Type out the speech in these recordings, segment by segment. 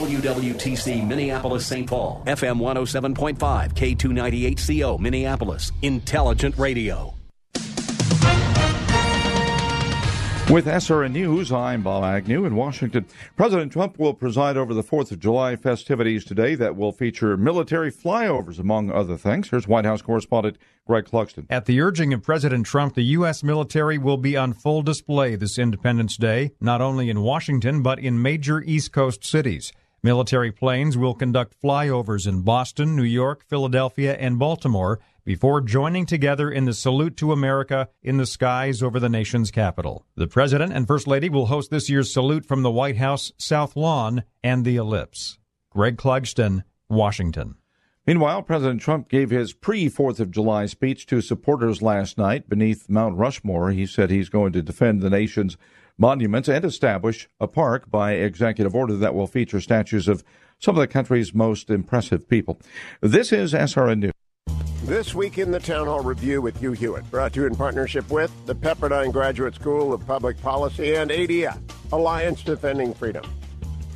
WWTC Minneapolis St. Paul, FM 107.5, K298CO Minneapolis, Intelligent Radio. With SRN News, I'm Bob Agnew in Washington. President Trump will preside over the 4th of July festivities today that will feature military flyovers, among other things. Here's White House correspondent Greg Clugston. At the urging of President Trump, the U.S. military will be on full display this Independence Day, not only in Washington, but in major East Coast cities. Military planes will conduct flyovers in Boston, New York, Philadelphia, and Baltimore before joining together in the salute to America in the skies over the nation's capital. The President and First Lady will host this year's salute from the White House, South Lawn, and the Ellipse. Greg Clugston, Washington. Meanwhile, President Trump gave his pre 4th of July speech to supporters last night beneath Mount Rushmore. He said he's going to defend the nation's monuments and establish a park by executive order that will feature statues of some of the country's most impressive people. This is SRN News. This week in the Town Hall Review with Hugh Hewitt, brought to you in partnership with the Pepperdine Graduate School of Public Policy and ADF, Alliance Defending Freedom.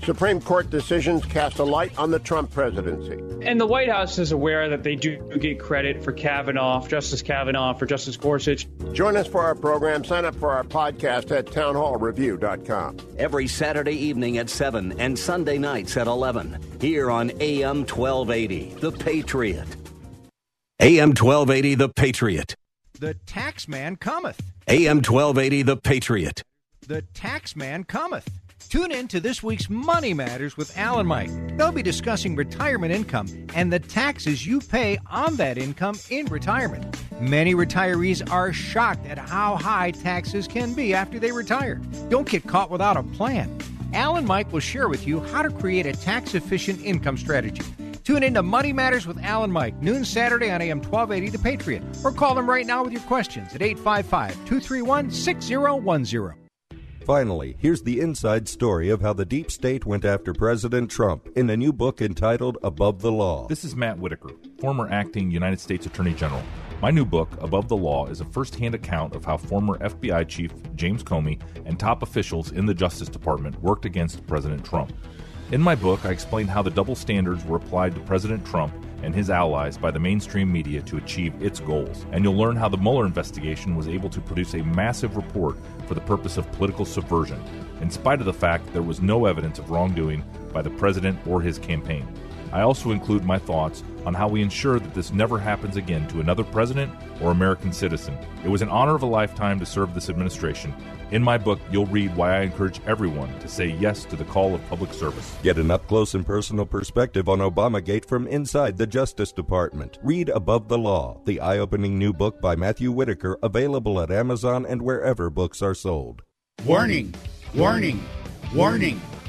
Supreme Court decisions cast a light on the Trump presidency. And the White House is aware that they do get credit for Kavanaugh, Justice Kavanaugh, for Justice Gorsuch. Join us for our program. Sign up for our podcast at townhallreview.com. Every Saturday evening at 7 and Sunday nights at 11, here on AM 1280, The Patriot. AM 1280, The Patriot. The tax man cometh. AM 1280, The Patriot. The tax man cometh. Tune in to this week's Money Matters with Alan Mike. They'll be discussing retirement income and the taxes you pay on that income in retirement. Many retirees are shocked at how high taxes can be after they retire. Don't get caught without a plan. Alan Mike will share with you how to create a tax efficient income strategy. Tune in to Money Matters with Alan Mike, noon Saturday on AM 1280 The Patriot, or call them right now with your questions at 855 231 6010. Finally, here's the inside story of how the deep state went after President Trump in a new book entitled Above the Law. This is Matt Whitaker, former acting United States Attorney General. My new book, Above the Law, is a first hand account of how former FBI Chief James Comey and top officials in the Justice Department worked against President Trump. In my book, I explain how the double standards were applied to President Trump and his allies by the mainstream media to achieve its goals. And you'll learn how the Mueller investigation was able to produce a massive report for the purpose of political subversion, in spite of the fact there was no evidence of wrongdoing by the president or his campaign. I also include my thoughts on how we ensure that this never happens again to another president or American citizen. It was an honor of a lifetime to serve this administration. In my book, you'll read why I encourage everyone to say yes to the call of public service. Get an up close and personal perspective on Obamagate from inside the Justice Department. Read Above the Law, the eye opening new book by Matthew Whitaker, available at Amazon and wherever books are sold. Warning! Warning! Warning!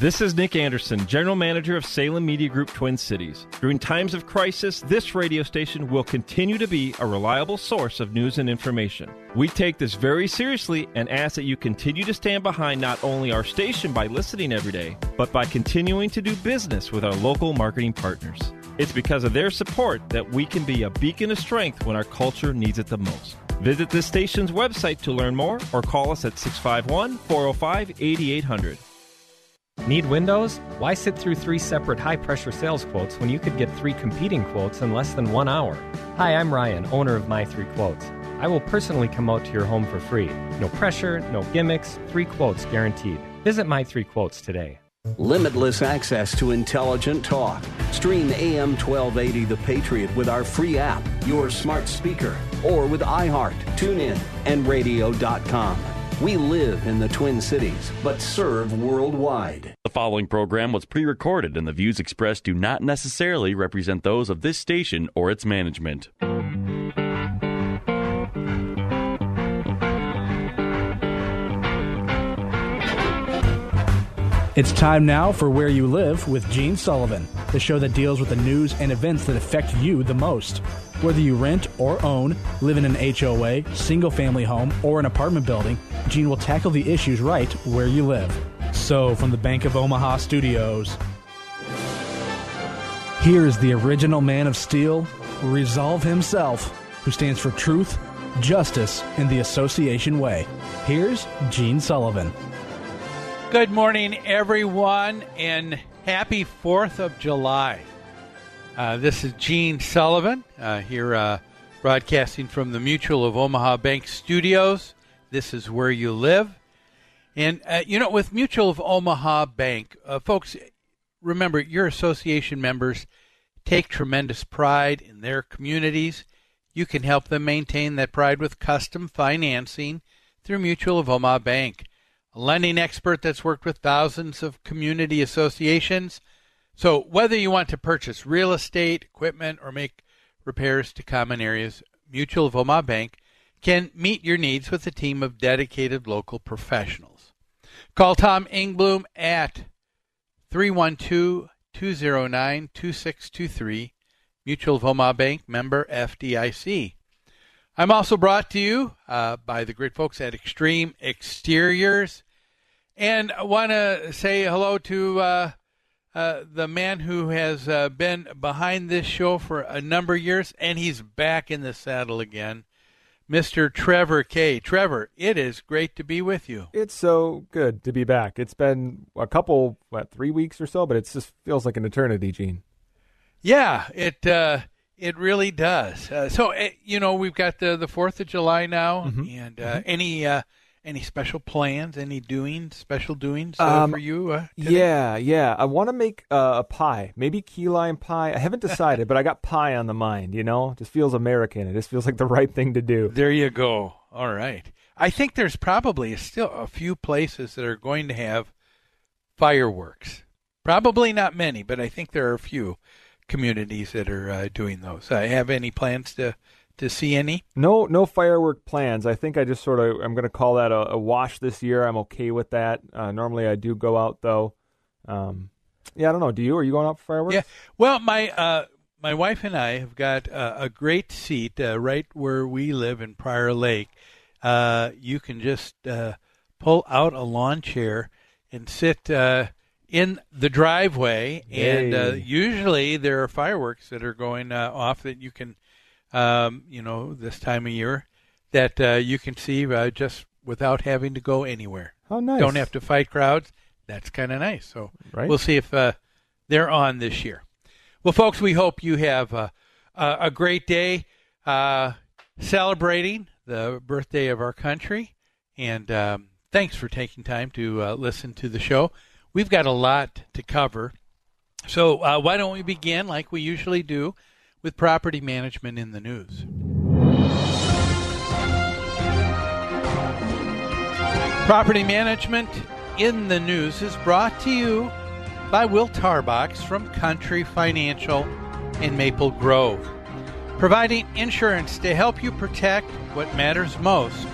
This is Nick Anderson, General Manager of Salem Media Group Twin Cities. During times of crisis, this radio station will continue to be a reliable source of news and information. We take this very seriously and ask that you continue to stand behind not only our station by listening every day, but by continuing to do business with our local marketing partners. It's because of their support that we can be a beacon of strength when our culture needs it the most. Visit this station's website to learn more or call us at 651 405 8800. Need windows? Why sit through three separate high pressure sales quotes when you could get three competing quotes in less than one hour? Hi, I'm Ryan, owner of My Three Quotes. I will personally come out to your home for free. No pressure, no gimmicks, three quotes guaranteed. Visit My Three Quotes today. Limitless access to intelligent talk. Stream AM 1280 The Patriot with our free app, your smart speaker, or with iHeart, TuneIn, and radio.com. We live in the Twin Cities, but serve worldwide. The following program was pre recorded, and the views expressed do not necessarily represent those of this station or its management. It's time now for Where You Live with Gene Sullivan, the show that deals with the news and events that affect you the most. Whether you rent or own, live in an HOA, single family home, or an apartment building, Gene will tackle the issues right where you live. So, from the Bank of Omaha studios, here is the original man of steel, Resolve himself, who stands for truth, justice, and the association way. Here's Gene Sullivan. Good morning, everyone, and happy 4th of July. Uh, this is Gene Sullivan uh, here uh, broadcasting from the Mutual of Omaha Bank Studios. This is where you live. And, uh, you know, with Mutual of Omaha Bank, uh, folks, remember your association members take tremendous pride in their communities. You can help them maintain that pride with custom financing through Mutual of Omaha Bank a lending expert that's worked with thousands of community associations. So, whether you want to purchase real estate, equipment, or make repairs to common areas, Mutual of Omaha Bank can meet your needs with a team of dedicated local professionals. Call Tom Ingblom at 312 209 2623, Mutual of Omaha Bank, member FDIC. I'm also brought to you uh, by the great folks at Extreme Exteriors. And I want to say hello to uh, uh, the man who has uh, been behind this show for a number of years, and he's back in the saddle again. Mr. Trevor Kay. Trevor, it is great to be with you. It's so good to be back. It's been a couple, what, three weeks or so, but it just feels like an eternity, Gene. Yeah, it uh, it really does. Uh, so uh, you know, we've got the the Fourth of July now, Mhm. and uh, Mhm. any uh, any special plans, any doing special doings uh, Um, for you? Uh? Yeah, yeah. I want to make uh, a pie, maybe key lime pie. I haven't decided, but I got pie on the mind. You know, just feels American. It just feels like the right thing to do. There you go. All right. I think there's probably still a few places that are going to have fireworks. Probably not many, but I think there are a few communities that are uh, doing those. Uh, have any plans to to see any? No, no firework plans. I think I just sort of I'm going to call that a, a wash this year. I'm okay with that. Uh, normally I do go out though. Um, yeah, I don't know. Do you? Are you going out for fireworks? Yeah. Well, my uh, my wife and I have got uh, a great seat uh, right where we live in Prior Lake. Uh, you can just uh, pull out a lawn chair and sit uh, in the driveway, and uh, usually there are fireworks that are going uh, off that you can, um, you know, this time of year that uh, you can see uh, just without having to go anywhere. Oh, nice. Don't have to fight crowds. That's kind of nice. So Right. we'll see if uh, they're on this year. Well, folks, we hope you have uh, a, a great day uh, celebrating the birthday of our country. And um, thanks for taking time to uh, listen to the show. We've got a lot to cover. So uh, why don't we begin, like we usually do, with property management in the news? Property management in the news is brought to you by Will Tarbox from Country Financial in Maple Grove, providing insurance to help you protect what matters most.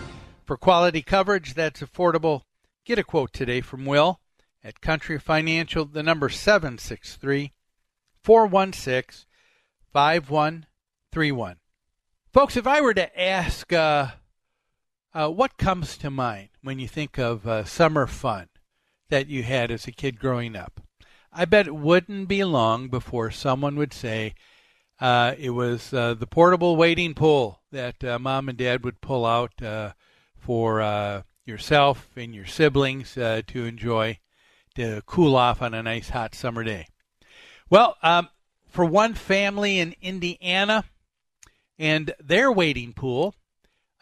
For quality coverage that's affordable, get a quote today from Will at Country Financial, the number 763 416 5131. Folks, if I were to ask, uh, uh, what comes to mind when you think of uh, summer fun that you had as a kid growing up? I bet it wouldn't be long before someone would say uh, it was uh, the portable wading pool that uh, mom and dad would pull out for yourself and your siblings to enjoy to cool off on a nice hot summer day. Well, um, for one family in Indiana and their wading pool,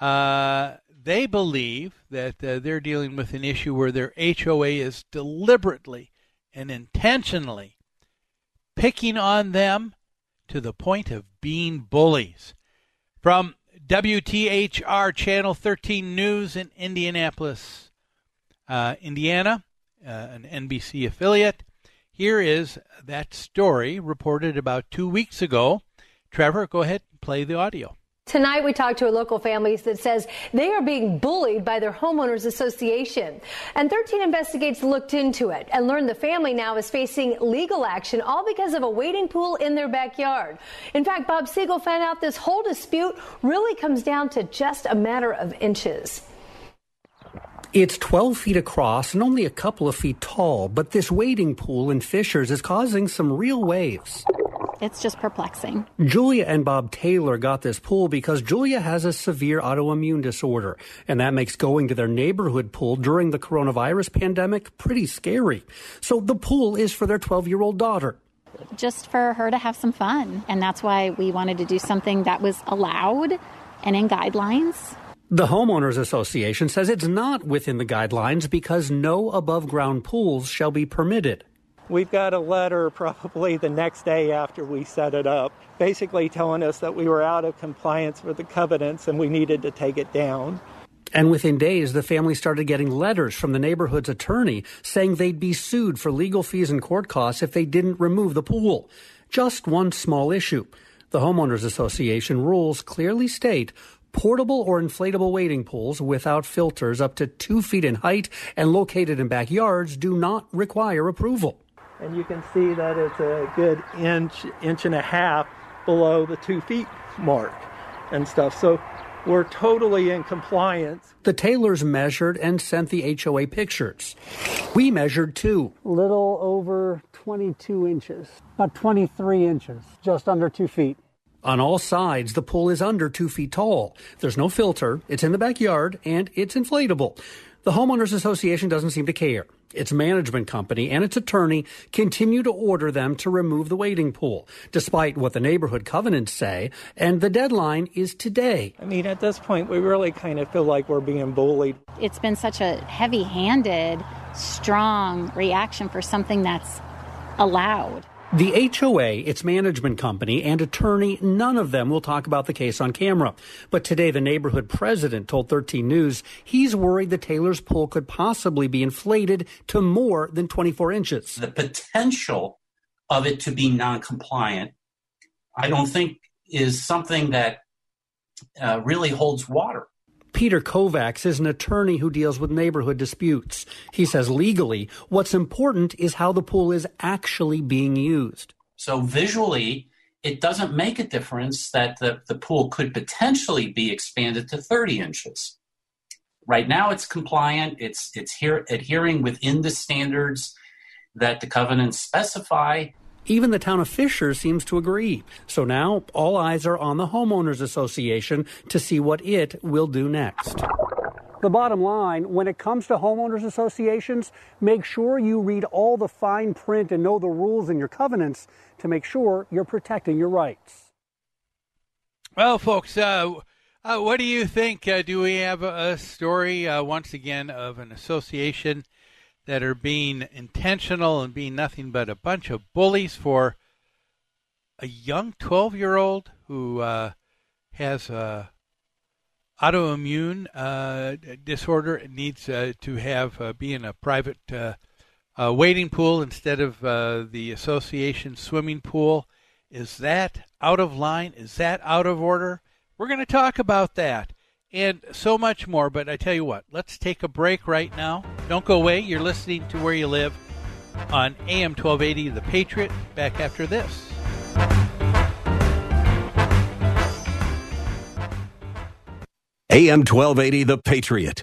uh, they believe that uh, they're dealing with an issue where their HOA is deliberately and intentionally picking on them to the point of being bullies. From WTHR Channel 13 News in Indianapolis, uh, Indiana, uh, an NBC affiliate, here is that story reported about two weeks ago. Trevor, go ahead and play the audio. Tonight, we talked to a local family that says they are being bullied by their homeowners association. And 13 Investigates looked into it and learned the family now is facing legal action, all because of a wading pool in their backyard. In fact, Bob Segall found out this whole dispute really comes down to just a matter of inches. It's 12 feet across and only a couple of feet tall, but this wading pool in Fishers is causing some real waves. It's just perplexing. Julia and Bob Taylor got this pool because Julia has a severe autoimmune disorder, and that makes going to their neighborhood pool during the coronavirus pandemic pretty scary. So the pool is for their 12 year old daughter. Just for her to have some fun. And that's why we wanted to do something that was allowed and in guidelines. The Homeowners Association says it's not within the guidelines because no above ground pools shall be permitted. We've got a letter probably the next day after we set it up, basically telling us that we were out of compliance with the covenants and we needed to take it down. And within days, the family started getting letters from the neighborhood's attorney saying they'd be sued for legal fees and court costs if they didn't remove the pool. Just one small issue. The Homeowners Association rules clearly state portable or inflatable wading pools without filters up to two feet in height and located in backyards do not require approval. And you can see that it's a good inch, inch and a half below the two feet mark and stuff. So we're totally in compliance. The Taylors measured and sent the HOA pictures. We measured too. Little over 22 inches, about 23 inches, just under two feet. On all sides, the pool is under two feet tall. There's no filter, it's in the backyard, and it's inflatable. The Homeowners Association doesn't seem to care. Its management company and its attorney continue to order them to remove the wading pool, despite what the neighborhood covenants say, and the deadline is today. I mean, at this point, we really kind of feel like we're being bullied. It's been such a heavy handed, strong reaction for something that's allowed. The HOA, its management company, and attorney, none of them will talk about the case on camera. But today, the neighborhood president told 13 News he's worried the Taylor's pool could possibly be inflated to more than 24 inches. The potential of it to be non compliant, I don't think, is something that uh, really holds water. Peter Kovacs is an attorney who deals with neighborhood disputes. He says legally, what's important is how the pool is actually being used. So visually, it doesn't make a difference that the, the pool could potentially be expanded to 30 inches. Right now, it's compliant. It's it's here adhering within the standards that the covenants specify. Even the town of Fisher seems to agree. So now all eyes are on the Homeowners Association to see what it will do next. The bottom line when it comes to homeowners associations, make sure you read all the fine print and know the rules in your covenants to make sure you're protecting your rights. Well, folks, uh, uh, what do you think? Uh, do we have a, a story uh, once again of an association that are being intentional and being nothing but a bunch of bullies for a young 12 year old who uh, has a autoimmune uh, disorder and needs uh, to have uh, be in a private uh, uh, wading pool instead of the association swimming pool. Is that out of line? Is that out of order? We're going to talk about that and so much more. But I tell you what, let's take a break right now. Don't go away. You're listening to Where You Live on AM 1280 The Patriot. Back after this. AM 1280 The Patriot.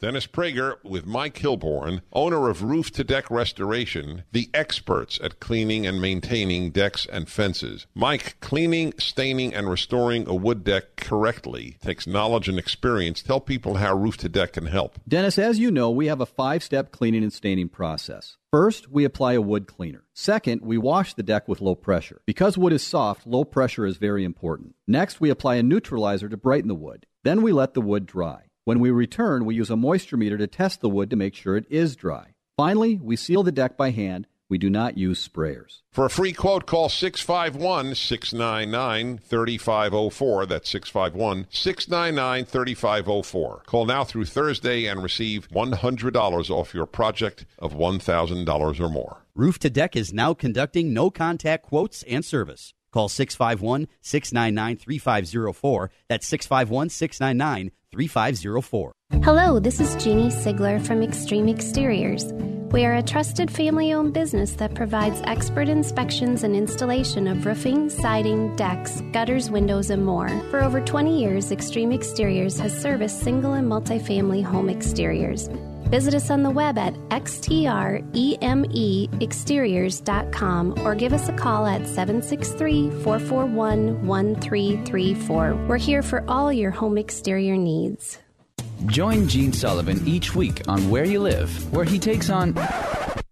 Dennis Prager with Mike Hilborn, owner of Roof to Deck Restoration, the experts at cleaning and maintaining decks and fences. Mike, cleaning, staining, and restoring a wood deck correctly takes knowledge and experience. Tell people how Roof to Deck can help. Dennis, as you know, we have a five step cleaning and staining process. First, we apply a wood cleaner. Second, we wash the deck with low pressure. Because wood is soft, low pressure is very important. Next, we apply a neutralizer to brighten the wood. Then we let the wood dry. When we return, we use a moisture meter to test the wood to make sure it is dry. Finally, we seal the deck by hand. We do not use sprayers. For a free quote, call 651 699 3504. That's 651 699 3504. Call now through Thursday and receive $100 off your project of $1,000 or more. Roof to Deck is now conducting no contact quotes and service. Call 651 699 3504. That's 651 699 3504. Hello, this is Jeannie Sigler from Extreme Exteriors. We are a trusted family owned business that provides expert inspections and installation of roofing, siding, decks, gutters, windows, and more. For over 20 years, Extreme Exteriors has serviced single and multifamily home exteriors. Visit us on the web at xtremeexteriors.com or give us a call at 763 441 1334. We're here for all your home exterior needs. Join Gene Sullivan each week on Where You Live, where he takes on.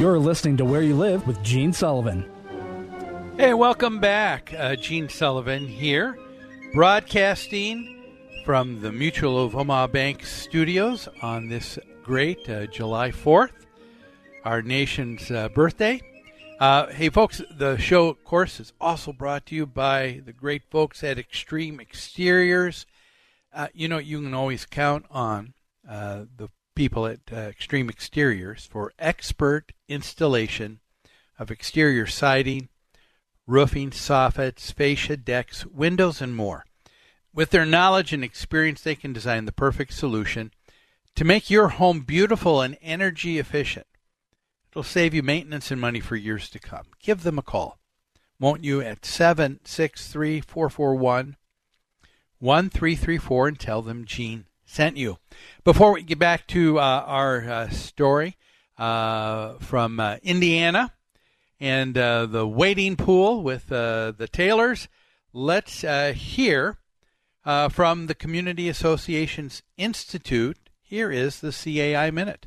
You're listening to Where You Live with Gene Sullivan. Hey, welcome back. Uh, Gene Sullivan here, broadcasting from the Mutual of Omaha Bank studios on this great uh, July 4th, our nation's uh, birthday. Uh, hey, folks, the show, of course, is also brought to you by the great folks at Extreme Exteriors. Uh, you know, you can always count on uh, the people at uh, Extreme Exteriors for expert installation of exterior siding, roofing, soffits, fascia, decks, windows, and more. With their knowledge and experience, they can design the perfect solution to make your home beautiful and energy efficient. It'll save you maintenance and money for years to come. Give them a call, won't you, at 763 441 1334 and tell them Gene sent you. Before we get back to uh, our uh, story uh, from uh, Indiana and the wading pool with the Taylors, let's hear from the Community Associations Institute. Here is the CAI Minute.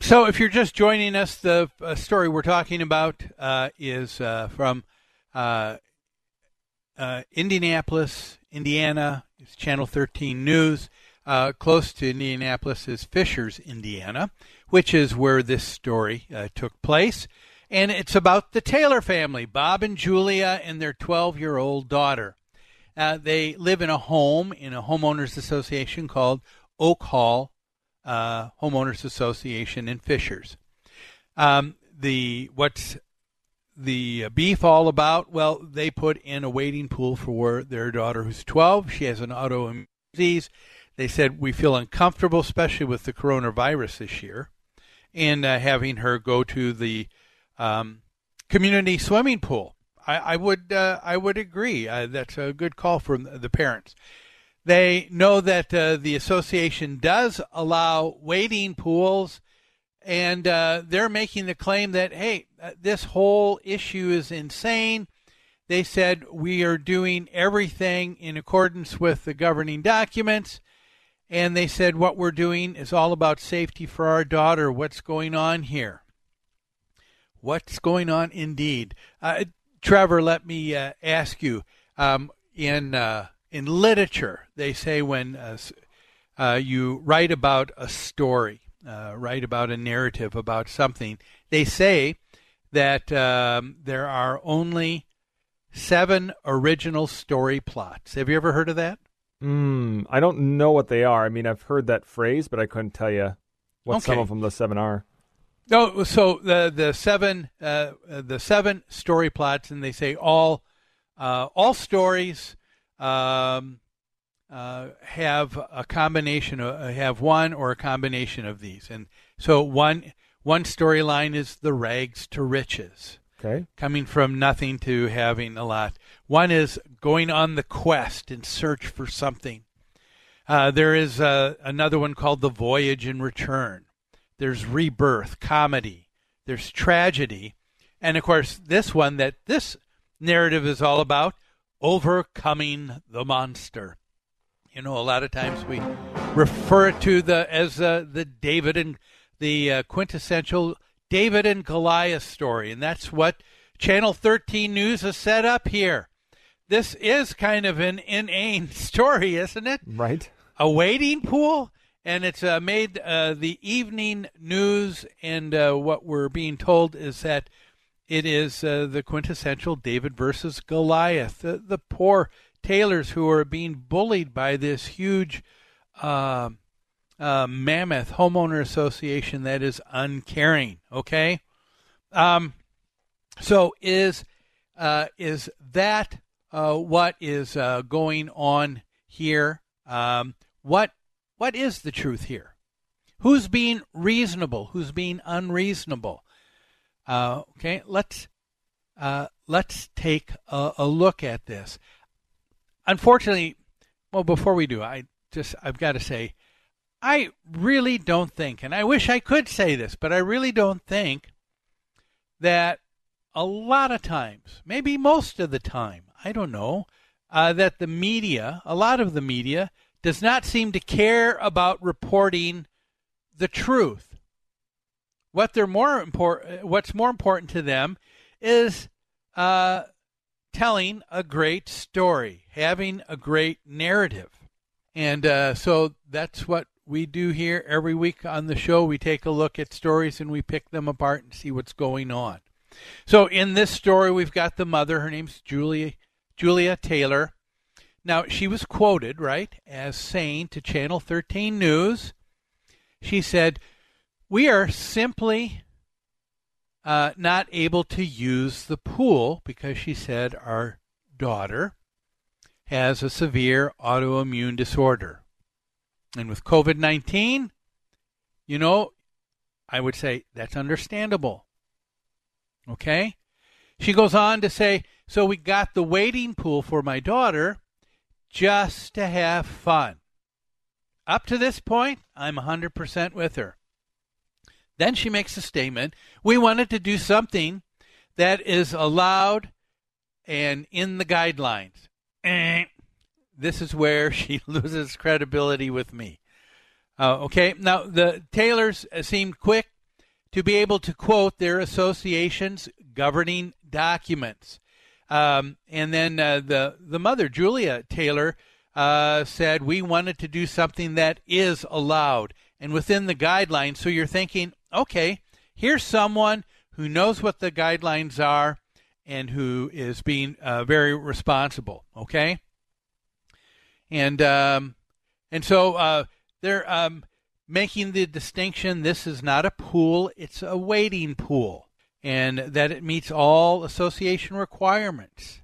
So, if you're just joining us, the uh, story we're talking about uh, is uh, from uh, uh, Indianapolis, Indiana. It's Channel 13 News. Uh, close to Indianapolis is Fishers, Indiana, which is where this story took place. And it's about the Taylor family, Bob and Julia, and their 12 year old daughter. they live in a home in a homeowners association called Oak Hall uh, Homeowners Association in Fishers. Um, the what's the beef all about? Well, they put in a wading pool for their daughter who's 12. She has an autoimmune disease. They said we feel uncomfortable, especially with the coronavirus this year, in uh, having her go to the um, community swimming pool. I, I would uh, I would agree. Uh, that's a good call from the parents. They know that uh, the association does allow wading pools, and uh, they're making the claim that, hey, uh, this whole issue is insane. They said we are doing everything in accordance with the governing documents. And they said what we're doing is all about safety for our daughter. What's going on here? What's going on indeed? Uh, Trevor, let me uh, ask you um, in uh, in literature, they say when uh, uh, you write about a story, uh, write about a narrative about something, they say that um, there are only seven original story plots. Have you ever heard of that? Mm, I don't know what they are. I mean, I've heard that phrase, but I couldn't tell you what Okay. some of them the seven are. No, so the the seven uh, the seven story plots, and they say all uh, all stories um, uh, have a combination of have one or a combination of these, and so one one storyline is the rags to riches. Okay. Coming from nothing to having a lot. One is going on the quest in search for something. Uh, there is uh, another one called The Voyage and Return. There's rebirth, comedy. There's tragedy. And of course, this one that this narrative is all about overcoming the monster. You know, a lot of times we refer to the as uh, the David and the uh, quintessential David and Goliath story, and that's what Channel 13 News has set up here. This is kind of an inane story, isn't it? Right. A wading pool, and it's uh, made uh, the evening news. And uh, what we're being told is that it is uh, the quintessential David versus Goliath. The, the poor Taylors who are being bullied by this huge uh, uh, mammoth homeowner association that is uncaring. Okay, um, so is uh, is that uh, what is uh, going on here? Um, what what is the truth here? Who's being reasonable? Who's being unreasonable? Uh, okay, let's uh, let's take a, a look at this. Unfortunately, well, before we do, I just I've got to say, I really don't think, and I wish I could say this, but I really don't think that a lot of times, maybe most of the time, I don't know, uh, that the media, a lot of the media, does not seem to care about reporting the truth. What they're more important, what's more important to them, is uh, telling a great story, having a great narrative, and uh, so that's what we do here every week on the show. We take a look at stories and we pick them apart and see what's going on. So in this story, we've got the mother. Her name's Julia Julia Taylor. Now she was quoted right as saying to Channel 13 News, she said, "We are simply uh, not able to use the pool because she said our daughter has a severe autoimmune disorder, and with COVID 19, you know." I would say that's understandable. Okay? She goes on to say, so we got the wading pool for my daughter just to have fun. Up to this point, I'm 100% with her. Then she makes a statement. We wanted to do something that is allowed and in the guidelines. Eh. This is where she loses credibility with me. Uh, okay, now the Taylors seemed quick to be able to quote their association's governing documents. Um, and then uh, the the mother, Julia Taylor, uh, said we wanted to do something that is allowed and within the guidelines. So you're thinking, okay, here's someone who knows what the guidelines are and who is being uh, very responsible. Okay, and um, and so uh, they're um, making the distinction. This is not a pool; it's a wading pool, and that it meets all association requirements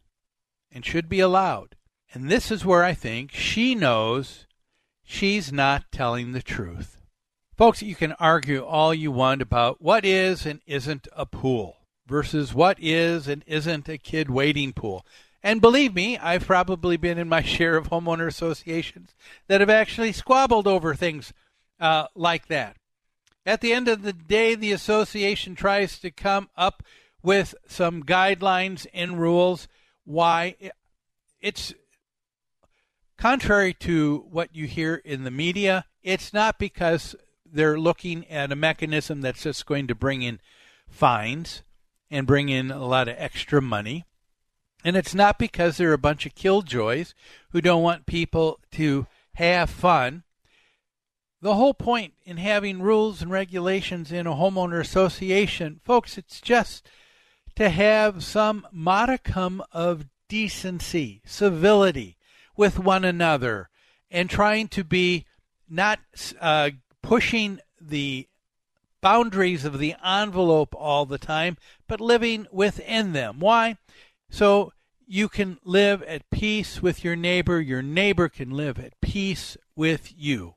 and should be allowed. And this is where I think she knows she's not telling the truth. Folks, you can argue all you want about what is and isn't a pool versus what is and isn't a kid wading pool. And believe me, I've probably been in my share of homeowner associations that have actually squabbled over things uh, like that. At the end of the day, the association tries to come up with some guidelines and rules. Why? It's contrary to what you hear in the media. It's not because they're looking at a mechanism that's just going to bring in fines and bring in a lot of extra money. And it's not because they're a bunch of killjoys who don't want people to have fun. The whole point in having rules and regulations in a homeowner association, folks, it's just to have some modicum of decency, civility with one another, and trying to be not uh, pushing the boundaries of the envelope all the time, but living within them. Why? So you can live at peace with your neighbor, your neighbor can live at peace with you.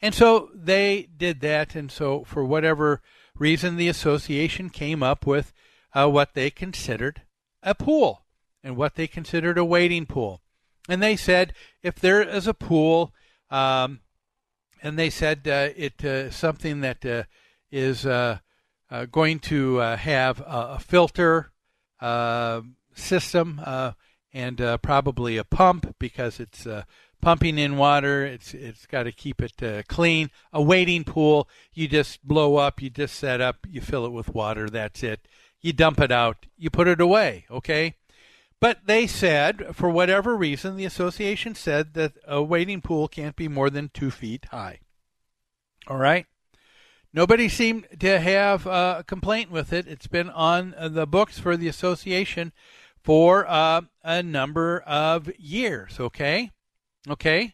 And so they did that, and so for whatever reason, the association came up with uh, what they considered a pool and what they considered a wading pool. And they said if there is a pool, um, and they said uh, it uh, something that uh, is uh, uh, going to have a, a filter system and probably a pump because it's pumping in water. It's it's got to keep it clean. A wading pool, you just blow up, you just set up, you fill it with water. That's it. You dump it out, you put it away. Okay. But they said, for whatever reason, the association said that a wading pool can't be more than two feet high. All right. Nobody seemed to have a complaint with it. It's been on the books for the association for uh, a number of years. Okay, okay,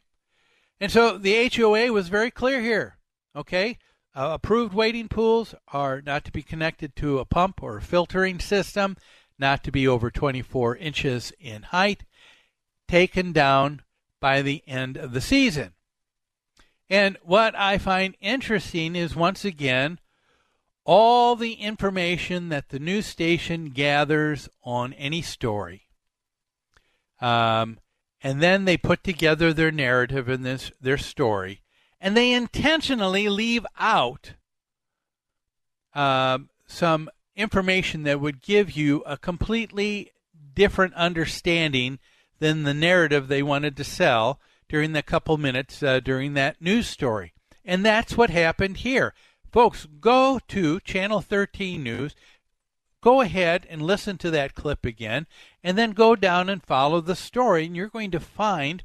and so the HOA was very clear here. Okay, uh, approved wading pools are not to be connected to a pump or a filtering system, not to be over 24 inches in height, taken down by the end of the season. And what I find interesting is once again, all the information that the news station gathers on any story. Um, and then they put together their narrative in this their story, and they intentionally leave out um, some information that would give you a completely different understanding than the narrative they wanted to sell during the couple minutes uh, during that news story. And that's what happened here. Folks, go to Channel 13 News, go ahead and listen to that clip again, and then go down and follow the story, and you're going to find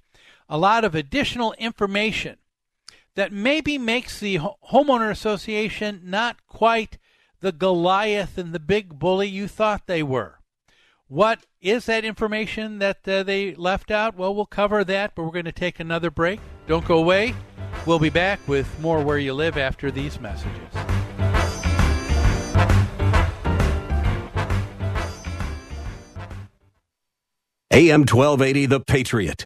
a lot of additional information that maybe makes the homeowner association not quite the Goliath and the big bully you thought they were. What is that information that uh, they left out? Well, we'll cover that, but we're going to take another break. Don't go away. We'll be back with more Where You Live after these messages. AM 1280, The Patriot.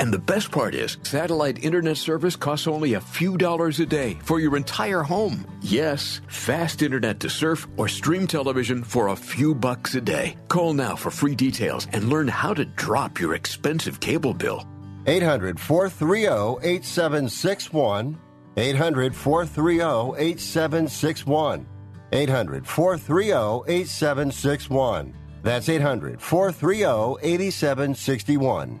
And the best part is, satellite internet service costs only a few dollars a day for your entire home. Yes, fast internet to surf or stream television for a few bucks a day. Call now for free details and learn how to drop your expensive cable bill. 800 430 8761. 800 430 8761. 800 430 8761. That's 800 430 8761.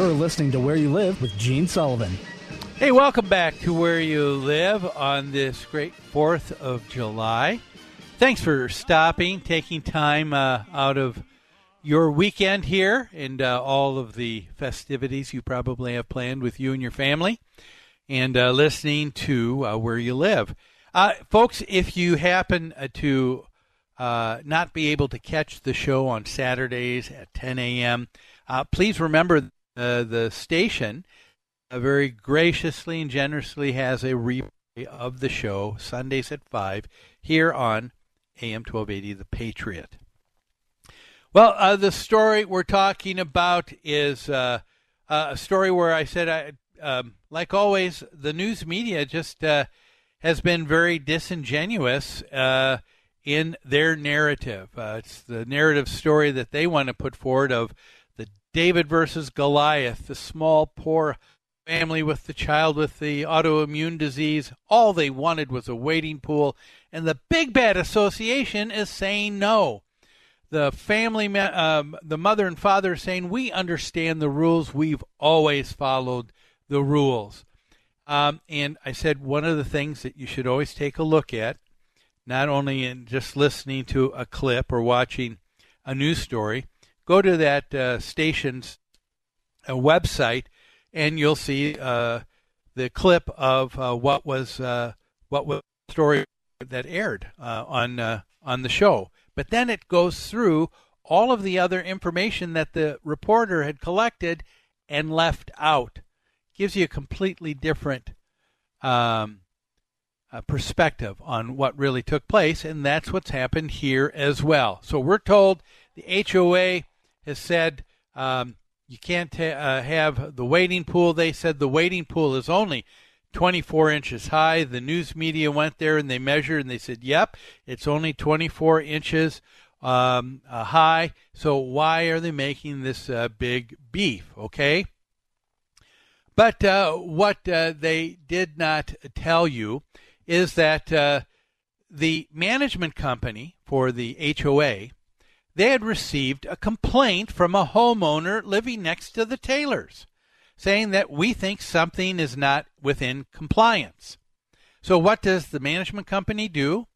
You're listening to Where You Live with Gene Sullivan. Hey, welcome back to Where You Live on this great 4th of July. Thanks for stopping, taking time uh, out of your weekend here and uh, all of the festivities you probably have planned with you and your family, and uh, listening to uh, Where You Live. Uh, folks, if you happen uh, to not be able to catch the show on Saturdays at 10 a.m., please remember uh, the station uh, very graciously and generously has a replay of the show Sundays at 5 here on AM 1280 The Patriot. Well, uh, the story we're talking about is uh, a story where I said, I, um, like always, the news media just uh, has been very disingenuous in their narrative. it's the narrative story that they want to put forward of David versus Goliath, the small, poor family with the child with the autoimmune disease. All they wanted was a wading pool, and the big bad association is saying no. The family, um, the mother and father, are saying we understand the rules. We've always followed the rules. Um, and I said one of the things that you should always take a look at, not only in just listening to a clip or watching a news story, go to that uh, station's uh, website and you'll see uh, the clip of uh, what was uh, what was the story that aired uh, on on the show. But then it goes through all of the other information that the reporter had collected and left out gives you a completely different um, uh, perspective on what really took place, and that's what's happened here as well. So we're told the HOA has said um, you can't ha- uh, have the wading pool. They said the wading pool is only 24 inches high. The news media went there and they measured and they said, yep, it's only 24 inches um, uh, high. So why are they making this uh, big beef? Okay. But uh, what uh, they did not tell you is that uh, the management company for the HOA they had received a complaint from a homeowner living next to the Taylors saying that we think something is not within compliance. So, what does the management company do?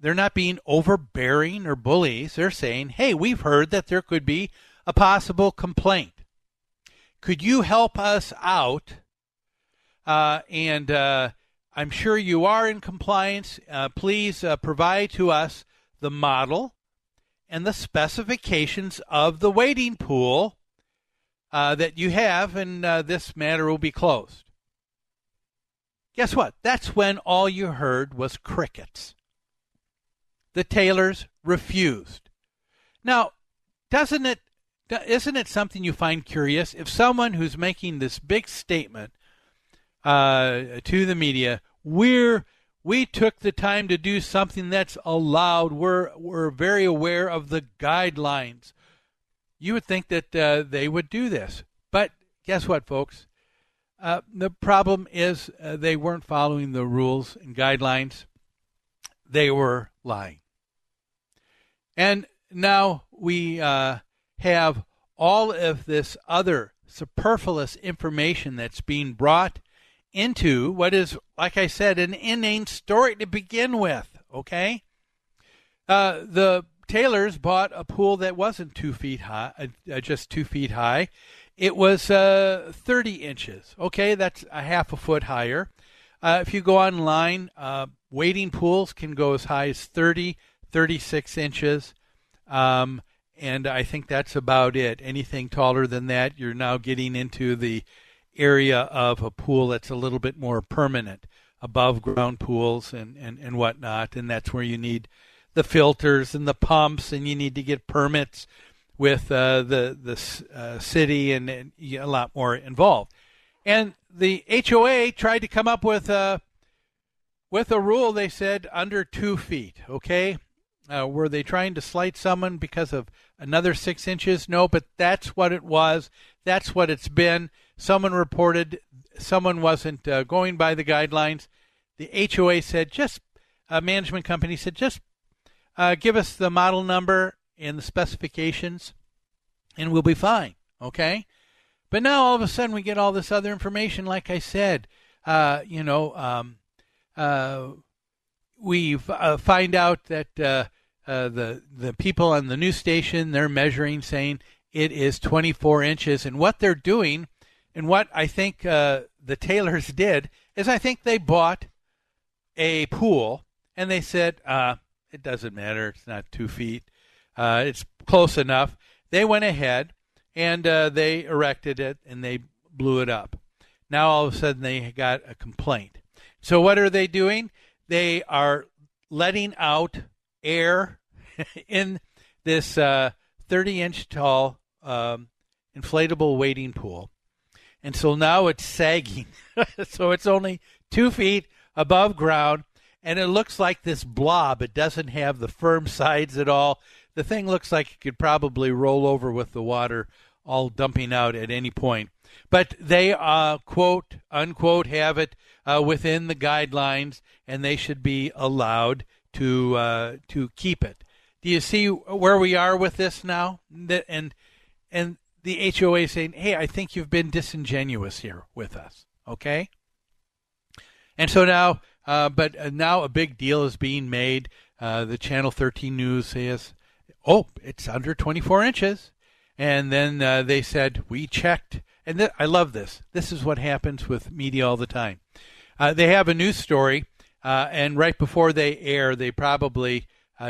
They're not being overbearing or bullies. They're saying, hey, we've heard that there could be a possible complaint. Could you help us out? Uh, and uh, I'm sure you are in compliance. Uh, please uh, provide to us the model and the specifications of the wading pool uh, that you have, and uh, this matter will be closed. Guess what? That's when all you heard was crickets. The Taylors refused. Now, doesn't it? Isn't it something you find curious? If someone who's making this big statement uh, to the media, we're we took the time to do something that's allowed. We're we're very aware of the guidelines you would think that uh, they would do this. But guess what, folks? Uh, the problem is uh, they weren't following the rules and guidelines. They were lying. And now we uh, have all of this other superfluous information that's being brought into what is, like I said, an inane story to begin with. Okay? Uh, the Taylor's bought a pool that wasn't two feet high, uh, uh, just two feet high. It was uh, 30 inches. Okay, that's a half a foot higher. Uh, if you go online, uh, wading pools can go as high as 30, 36 inches. Um, and I think that's about it. Anything taller than that, you're now getting into the area of a pool that's a little bit more permanent, above ground pools and, and, and whatnot. And that's where you need the filters and the pumps, and you need to get permits with uh, the the uh, city and, and, a lot more involved. And the HOA tried to come up with a with a rule. They said under two feet. Okay, uh, were they trying to slight someone because of another six inches? No, but that's what it was. That's what it's been. Someone reported someone wasn't uh, going by the guidelines. The HOA said just a management company said just uh, give us the model number and the specifications, and we'll be fine. Okay. But now all of a sudden we get all this other information. Like I said, uh, you know, um, uh, we uh, find out that uh, uh, the the people on the news station they're measuring, saying it is 24 inches, and what they're doing, and what I think uh, the Taylors did is I think they bought a pool and they said, it doesn't matter. It's not two feet. Uh, it's close enough. They went ahead and uh, they erected it and they blew it up. Now all of a sudden they got a complaint. So what are they doing? They are letting out air in this uh, 30 inch tall um, inflatable wading pool. And so now it's sagging. so it's only two feet above ground and it looks like this blob. It doesn't have the firm sides at all. The thing looks like it could probably roll over with the water all dumping out at any point. But they, uh, quote, unquote, have it uh, within the guidelines, and they should be allowed to uh, to keep it. Do you see where we are with this now? And and the HOA saying, "Hey, I think you've been disingenuous here with us." Okay. And so now uh, but uh, now a big deal is being made. Uh, the Channel 13 News says, oh, it's under 24 inches. And then uh, they said, we checked. And th- I love this. This is what happens with media all the time. Uh, they have a news story, and right before they air, they probably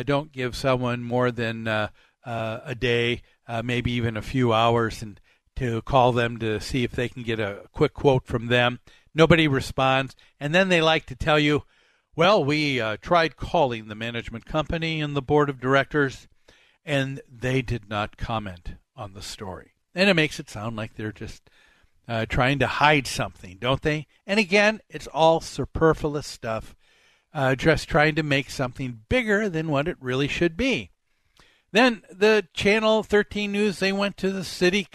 don't give someone more than a day, maybe even a few hours, and to call them to see if they can get a quick quote from them. Nobody responds. And then they like to tell you, well, we uh, tried calling the management company and the board of directors, and they did not comment on the story. And it makes it sound like they're just uh, trying to hide something, don't they? And again, it's all superfluous stuff, uh, just trying to make something bigger than what it really should be. Then the Channel 13 News, they went to the city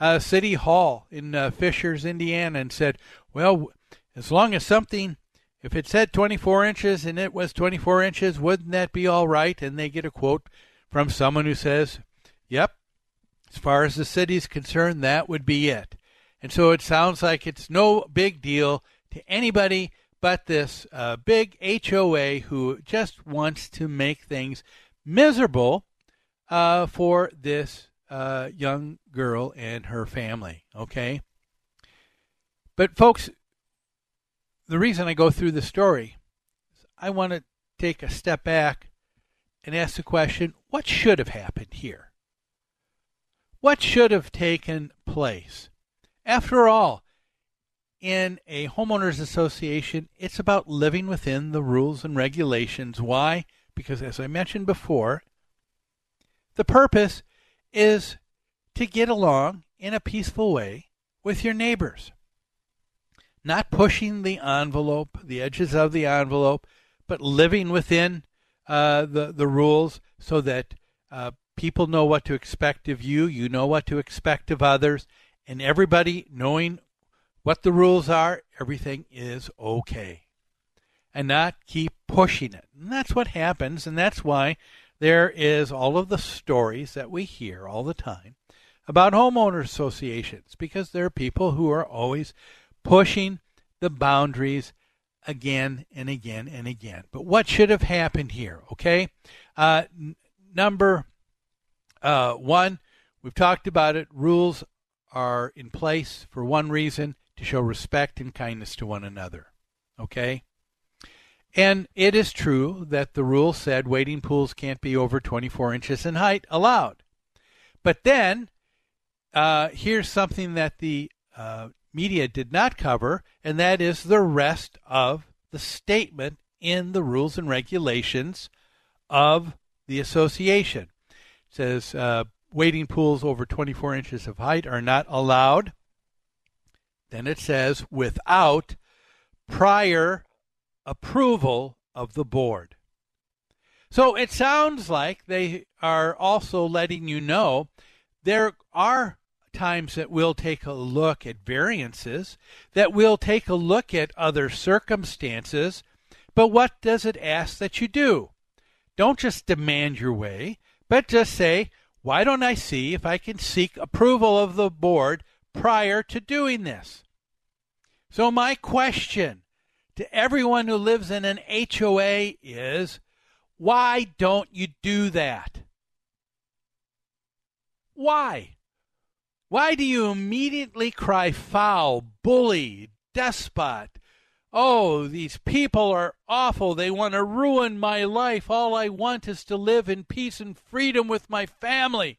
uh, city hall in uh, Fishers, Indiana, and said, "Well, as long as something, if it said 24 inches and it was 24 inches, wouldn't that be all right?" And they get a quote from someone who says, "Yep, as far as the city's concerned, that would be it." And so it sounds like it's no big deal to anybody but this uh, big HOA who just wants to make things miserable uh, for this uh, young girl and her family. Okay? But, folks, the reason I go through the story is I want to take a step back and ask the question what should have happened here? What should have taken place? After all, in a homeowners association, it's about living within the rules and regulations. Why? Because, as I mentioned before, the purpose is to get along in a peaceful way with your neighbors. Not pushing the envelope, the edges of the envelope, but living within uh, the, the rules so that uh, people know what to expect of you, you know what to expect of others, and everybody knowing what the rules are, everything is okay. And not keep pushing it. And that's what happens, and that's why there is all of the stories that we hear all the time about homeowner associations because there are people who are always pushing the boundaries again and again and again. But what should have happened here? Okay, uh, n- number uh, one, we've talked about it. Rules are in place for one reason to show respect and kindness to one another. Okay? And it is true that the rule said wading pools can't be over 24 inches in height allowed. But then, uh, here's something that the uh, media did not cover, and that is the rest of the statement in the rules and regulations of the association. It says uh, wading pools over 24 inches of height are not allowed. Then it says without prior approval of the board. So it sounds like they are also letting you know there are times that we'll take a look at variances, that we'll take a look at other circumstances, but what does it ask that you do? Don't just demand your way, but just say, why don't I see if I can seek approval of the board prior to doing this? So, my question to everyone who lives in an HOA is why don't you do that? Why? Why do you immediately cry foul, bully, despot, Oh, these people are awful. They want to ruin my life. All I want is to live in peace and freedom with my family.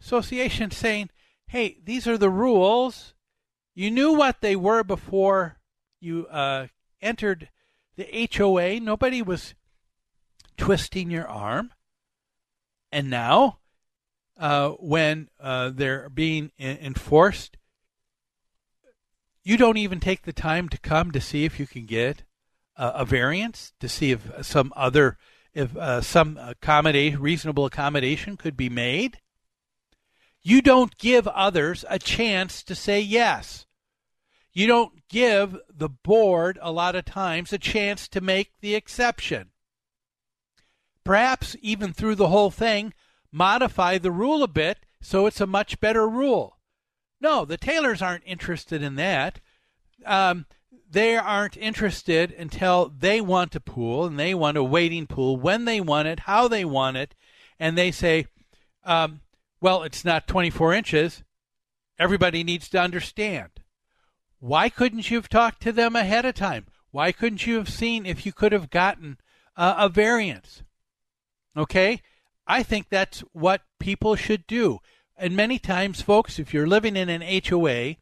Association saying, hey, these are the rules. You knew what they were before you uh, entered the HOA. Nobody was twisting your arm. And now, uh, when uh, they're being enforced, you don't even take the time to come to see if you can get a, a variance to see if some other if uh, some accommodation reasonable accommodation could be made you don't give others a chance to say yes you don't give the board a lot of times a chance to make the exception perhaps even through the whole thing modify the rule a bit so it's a much better rule no, the Taylors aren't interested in that. Um, they aren't interested until they want a pool and they want a wading pool when they want it, how they want it, and they say, um, well, it's not 24 inches. Everybody needs to understand. Why couldn't you have talked to them ahead of time? Why couldn't you have seen if you could have gotten uh, a variance? Okay? I think that's what people should do and many times, folks, if you're living in an HOA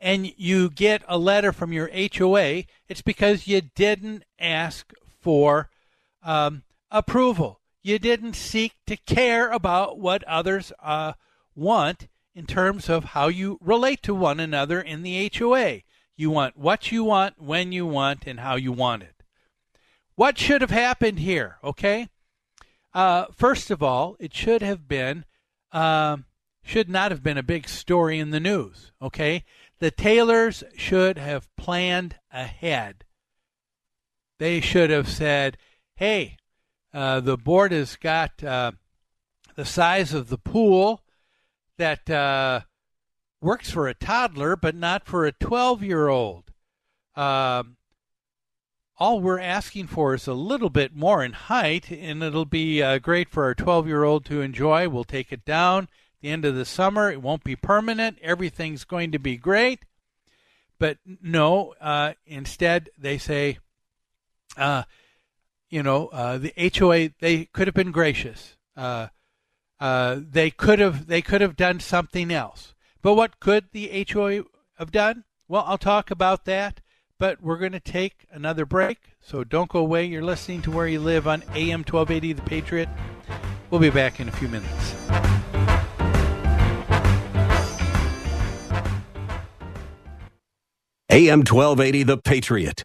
and you get a letter from your HOA, it's because you didn't ask for um, approval. You didn't seek to care about what others uh, want in terms of how you relate to one another in the HOA. You want what you want, when you want, and how you want it. What should have happened here? Okay. Uh, first of all, it should have been, uh, should not have been a big story in the news. Okay. The Taylors should have planned ahead. They should have said, hey, uh, the board has got uh, the size of the pool that uh, works for a toddler, but not for a 12 year old. Um, all we're asking for is a little bit more in height, and it'll be uh, great for our 12 year old to enjoy. We'll take it down at the end of the summer. It won't be permanent. Everything's going to be great. But no, uh, instead, they say, uh, you know, uh, the HOA, they could have been gracious. Uh, uh, they could have they could have done something else. But what could the HOA have done? Well, I'll talk about that but we're going to take another break. So don't go away. You're listening to Where You Live on AM 1280 The Patriot. We'll be back in a few minutes. AM 1280 The Patriot.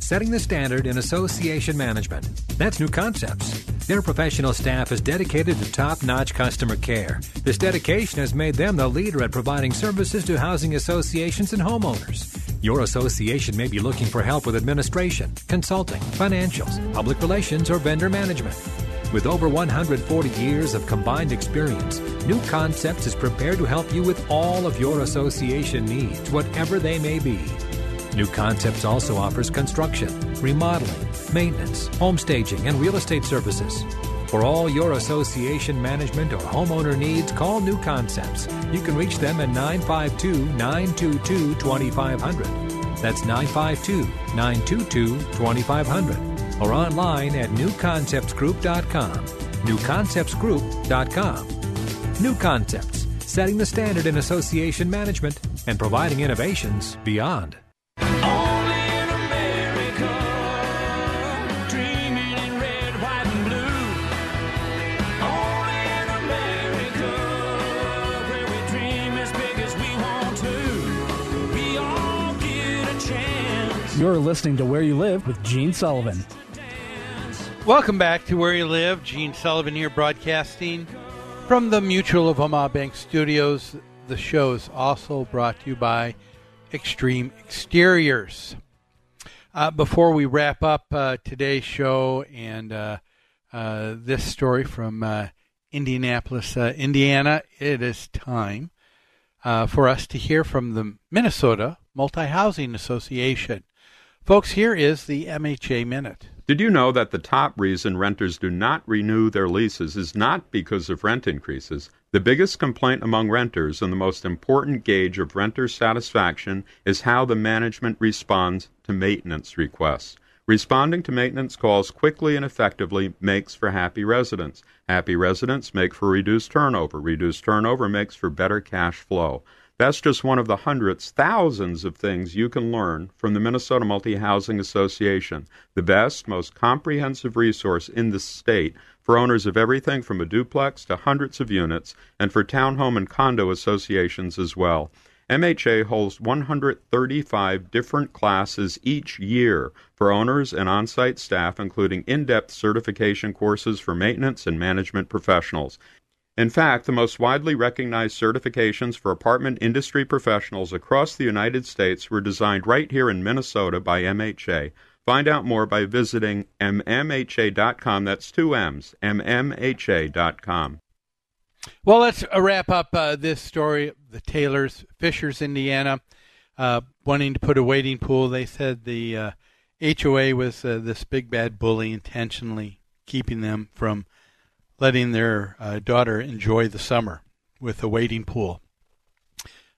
Setting the standard in association management. That's New Concepts. Their professional staff is dedicated to top notch customer care. This dedication has made them the leader at providing services to housing associations and homeowners. Your association may be looking for help with administration, consulting, financials, public relations, or vendor management. With over 140 years of combined experience, New Concepts is prepared to help you with all of your association needs, whatever they may be. New Concepts also offers construction, remodeling, maintenance, home staging, and real estate services. For all your association management or homeowner needs, call New Concepts. You can reach them at 952 922 2500. That's 952 922 2500 or online at newconceptsgroup.com. Newconceptsgroup.com. New Concepts, setting the standard in association management and providing innovations beyond. Only in America, dreaming in red, white, and blue. Only in America. You're listening to Where You Live with Gene Sullivan. Welcome back to Where You Live. Gene Sullivan here broadcasting. From the Mutual of Omaha Bank Studios, the show is also brought to you by Extreme Exteriors. Uh, before we wrap up uh, today's show and uh, uh this story from uh, Indianapolis, uh, Indiana, it is time for us to hear from the Minnesota Multi Housing Association. Folks, here is the MHA Minute. Did you know that the top reason renters do not renew their leases is not because of rent increases? The biggest complaint among renters and the most important gauge of renter satisfaction is how the management responds to maintenance requests. Responding to maintenance calls quickly and effectively makes for happy residents. Happy residents make for reduced turnover. Reduced turnover makes for better cash flow. That's just one of the hundreds, thousands of things you can learn from the Minnesota Multi Housing Association, the best, most comprehensive resource in the state for owners of everything from a duplex to hundreds of units, and for townhome and condo associations as well. MHA holds 135 different classes each year for owners and on site staff, including in depth certification courses for maintenance and management professionals. In fact, the most widely recognized certifications for apartment industry professionals across the United States were designed right here in Minnesota by MHA. Find out more by visiting mmha.com. That's two M's, mmha.com. Well, let's wrap up uh, this story. The Taylors, Fishers, Indiana, uh, wanting to put a wading pool. They said the uh, HOA was uh, this big bad bully intentionally keeping them from letting their uh, daughter enjoy the summer with a wading pool.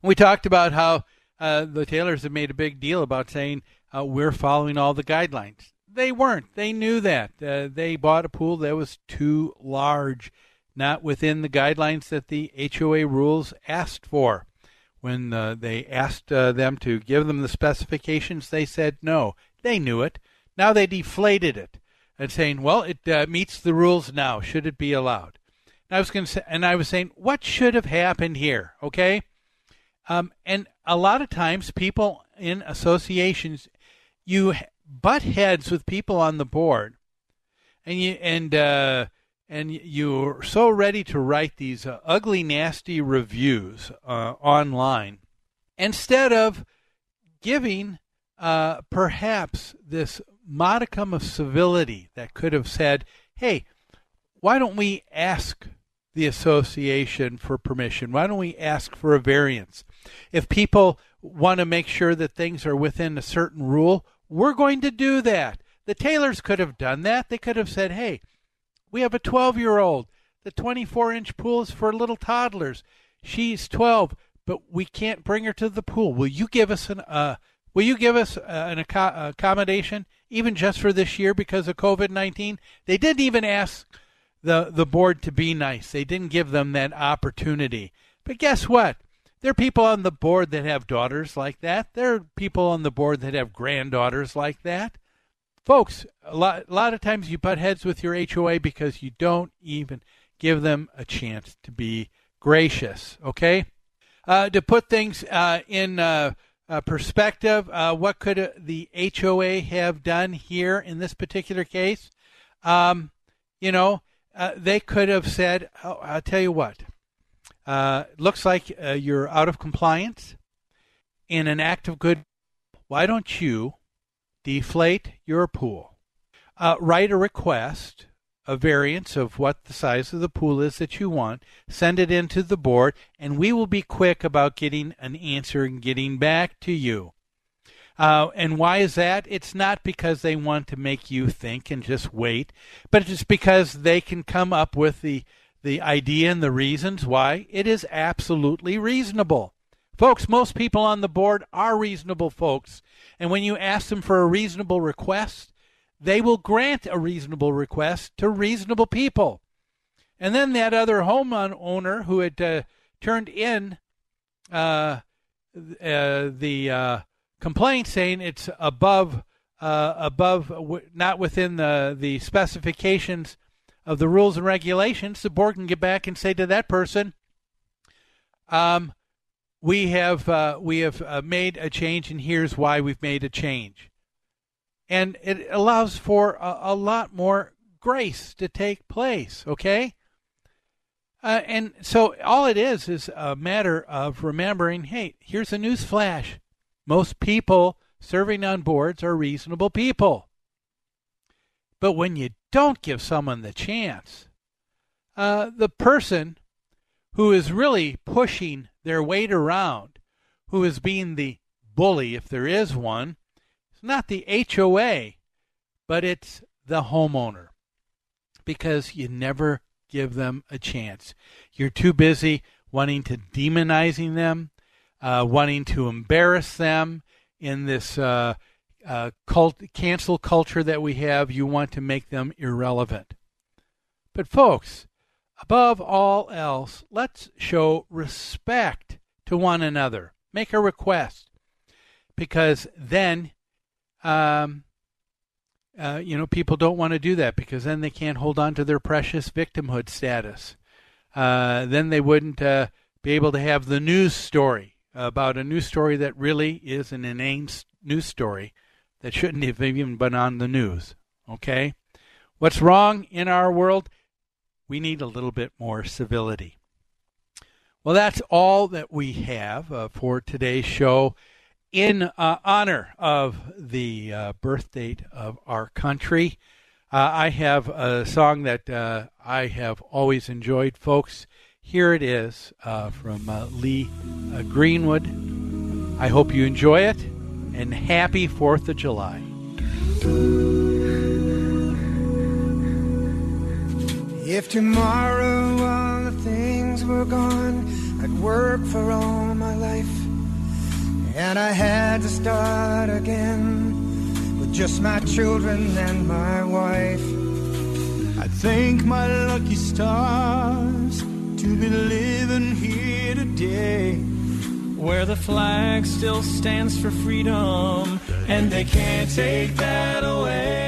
We talked about how uh, the Taylors have made a big deal about saying uh, we're following all the guidelines. They weren't. They knew that. Uh, they bought a pool that was too large, not within the guidelines that the HOA rules asked for. When uh, they asked uh, them to give them the specifications, they said no. They knew it. Now they deflated it and saying, "Well, it uh, meets the rules now. Should it be allowed?" And I was going to say, and I was saying, what should have happened here? Okay, um, and a lot of times, people in associations, you butt heads with people on the board, and you and uh, and you're so ready to write these uh, ugly, nasty reviews uh, online instead of giving uh, perhaps this modicum of civility that could have said, hey, why don't we ask the association for permission? Why don't we ask for a variance? If people want to make sure that things are within a certain rule, we're going to do that. The Taylors could have done that. They could have said, hey, we have a 12 year old. The 24 inch pool is for little toddlers. She's 12, but we can't bring her to the pool. Will you give us an uh, Will you give us uh, an accommodation, even just for this year because of COVID 19? They didn't even ask the, the board to be nice, they didn't give them that opportunity. But guess what? There are people on the board that have daughters like that. There are people on the board that have granddaughters like that. Folks, a lot, a lot of times you butt heads with your HOA because you don't even give them a chance to be gracious, okay? Uh, to put things uh, in uh, uh, perspective, uh, what could uh, the HOA have done here in this particular case? Um, you know, uh, they could have said, oh, I'll tell you what, uh, looks like uh, you're out of compliance. In an act of good, why don't you deflate your pool? write a request a variance of what the size of the pool is that you want, send it into the board, and we will be quick about getting an answer and getting back to you. Uh, and why is that? It's not because they want to make you think and just wait, but it's because they can come up with the, the idea and the reasons why it is absolutely reasonable. Folks, most people on the board are reasonable folks. And when you ask them for a reasonable request, they will grant a reasonable request to reasonable people. And then that other homeowner who had uh, turned in uh, uh, the uh, complaint saying it's above uh, above not within the the specifications of the rules and regulations, the board can get back and say to that person, um, "We have uh, we have made a change, and here's why we've made a change." And it allows for a, a lot more grace to take place, okay? Uh, and so all it is is a matter of remembering hey, here's a news flash. Most people serving on boards are reasonable people. But when you don't give someone the chance, uh, the person who is really pushing their weight around, who is being the bully, if there is one, it's not the HOA, but it's the homeowner. Because you never give them a chance. You're too busy wanting to demonizing them, uh, wanting to embarrass them in this uh, uh, cult, cancel culture that we have. You want to make them irrelevant. But, folks, above all else, let's show respect to one another. Make a request. Because then, um, uh, you know, people don't want to do that because then they can't hold on to their precious victimhood status. Uh, then they wouldn't uh, be able to have the news story about a news story that really is an inane news story that shouldn't have even been on the news. Okay? What's wrong in our world? We need a little bit more civility. Well, that's all that we have uh, for today's show in uh, honor of the uh, birth date of our country. Uh, I have a song that uh, I have always enjoyed, folks. Here it is uh, from uh, Lee Greenwood. I hope you enjoy it, and happy 4th of July. If tomorrow all the things were gone, I'd work for all my life and I had to start again with just my children and my wife. I thank my lucky stars to be living here today, where the flag still stands for freedom, and they can't take that away.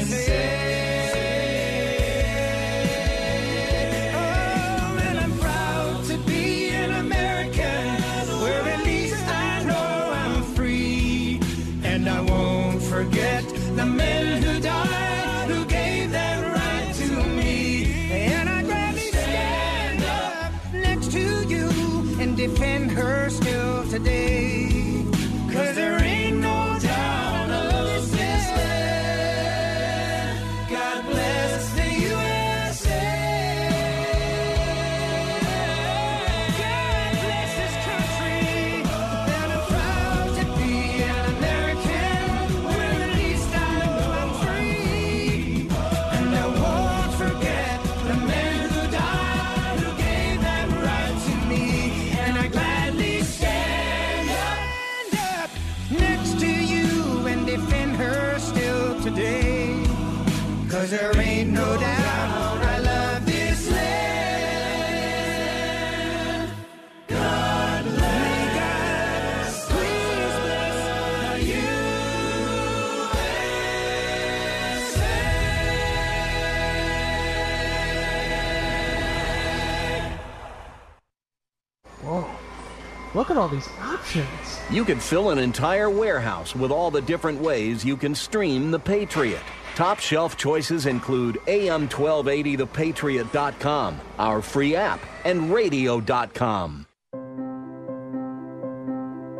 at all these options. You could fill an entire warehouse with all the different ways you can stream The Patriot. Top shelf choices include AM1280thepatriot.com, our free app, and radio.com.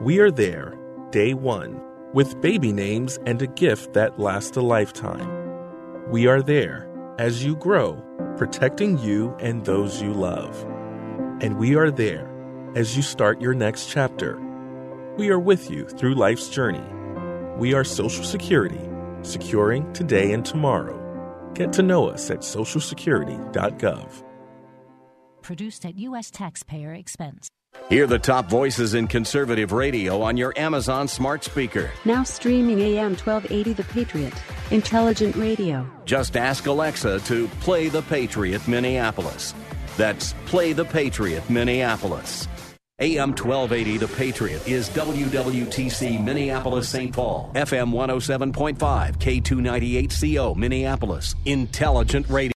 We are there, day one, with baby names and a gift that lasts a lifetime. We are there as you grow, protecting you and those you love. And we are there as you start your next chapter. We are with you through life's journey. We are Social Security, securing today and tomorrow. Get to know us at socialsecurity.gov. Produced at U.S. taxpayer expense. Hear the top voices in conservative radio on your Amazon smart speaker. Now streaming AM 1280 The Patriot. Intelligent radio. Just ask Alexa to play The Patriot Minneapolis. That's Play the Patriot Minneapolis. AM 1280 The Patriot is WWTC Minneapolis St. Paul. FM 107.5 K298CO Minneapolis. Intelligent radio.